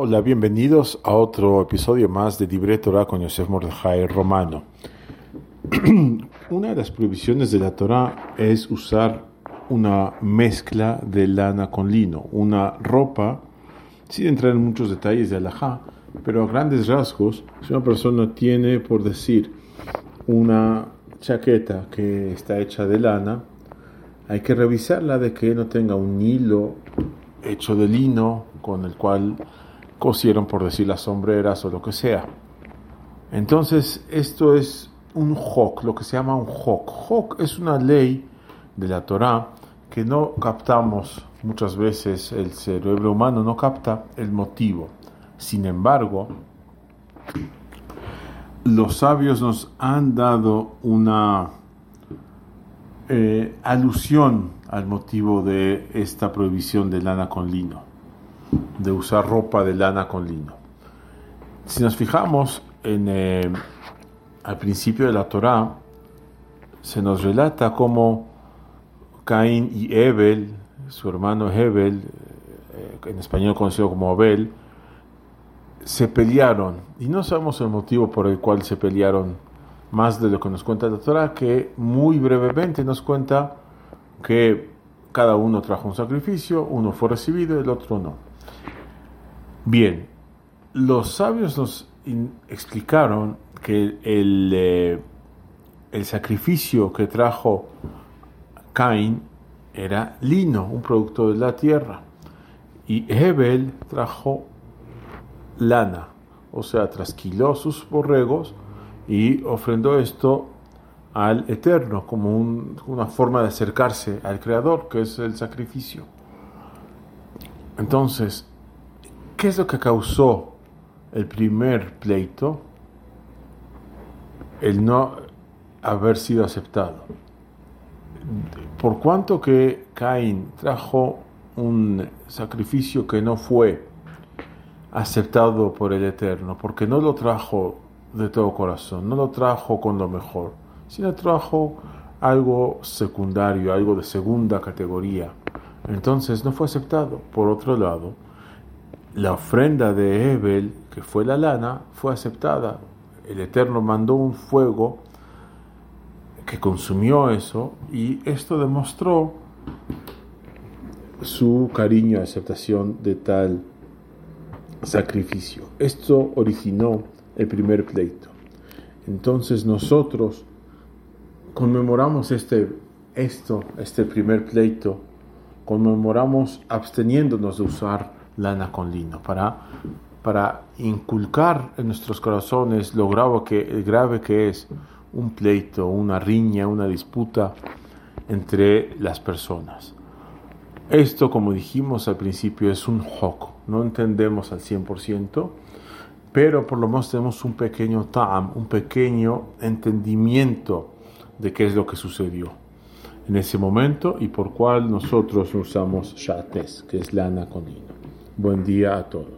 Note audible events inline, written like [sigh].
Hola, bienvenidos a otro episodio más de Libre Torah con Yosef Mordejai Romano. [clears throat] una de las prohibiciones de la Torah es usar una mezcla de lana con lino, una ropa, sin entrar en muchos detalles de alajá, pero a grandes rasgos, si una persona tiene, por decir, una chaqueta que está hecha de lana, hay que revisarla de que no tenga un hilo hecho de lino con el cual cosieron, por decir, las sombreras o lo que sea. Entonces, esto es un hok, lo que se llama un hok. Hok es una ley de la Torah que no captamos muchas veces, el cerebro humano no capta el motivo. Sin embargo, los sabios nos han dado una eh, alusión al motivo de esta prohibición de lana con lino de usar ropa de lana con lino. Si nos fijamos en eh, al principio de la Torá, se nos relata cómo Caín y Ebel, su hermano Hebel, eh, en español conocido como Abel, se pelearon. Y no sabemos el motivo por el cual se pelearon más de lo que nos cuenta la Torah, que muy brevemente nos cuenta que cada uno trajo un sacrificio, uno fue recibido y el otro no. Bien, los sabios nos explicaron que el, eh, el sacrificio que trajo Caín era lino, un producto de la tierra, y Hebel trajo lana, o sea, trasquiló sus borregos y ofrendó esto al Eterno como una forma de acercarse al Creador, que es el sacrificio. Entonces, ¿Qué es lo que causó el primer pleito? El no haber sido aceptado. Por cuanto que Caín trajo un sacrificio que no fue aceptado por el Eterno, porque no lo trajo de todo corazón, no lo trajo con lo mejor, sino trajo algo secundario, algo de segunda categoría. Entonces no fue aceptado. Por otro lado, la ofrenda de Ebel, que fue la lana, fue aceptada. El Eterno mandó un fuego que consumió eso y esto demostró su cariño y aceptación de tal sacrificio. Esto originó el primer pleito. Entonces nosotros conmemoramos este, esto, este primer pleito, conmemoramos absteniéndonos de usar lana con lino, para, para inculcar en nuestros corazones lo grave que, grave que es un pleito, una riña, una disputa entre las personas. Esto, como dijimos al principio, es un hok, no entendemos al 100%, pero por lo menos tenemos un pequeño ta'am, un pequeño entendimiento de qué es lo que sucedió en ese momento y por cual nosotros usamos shates, que es lana con lino. Buen día a todos.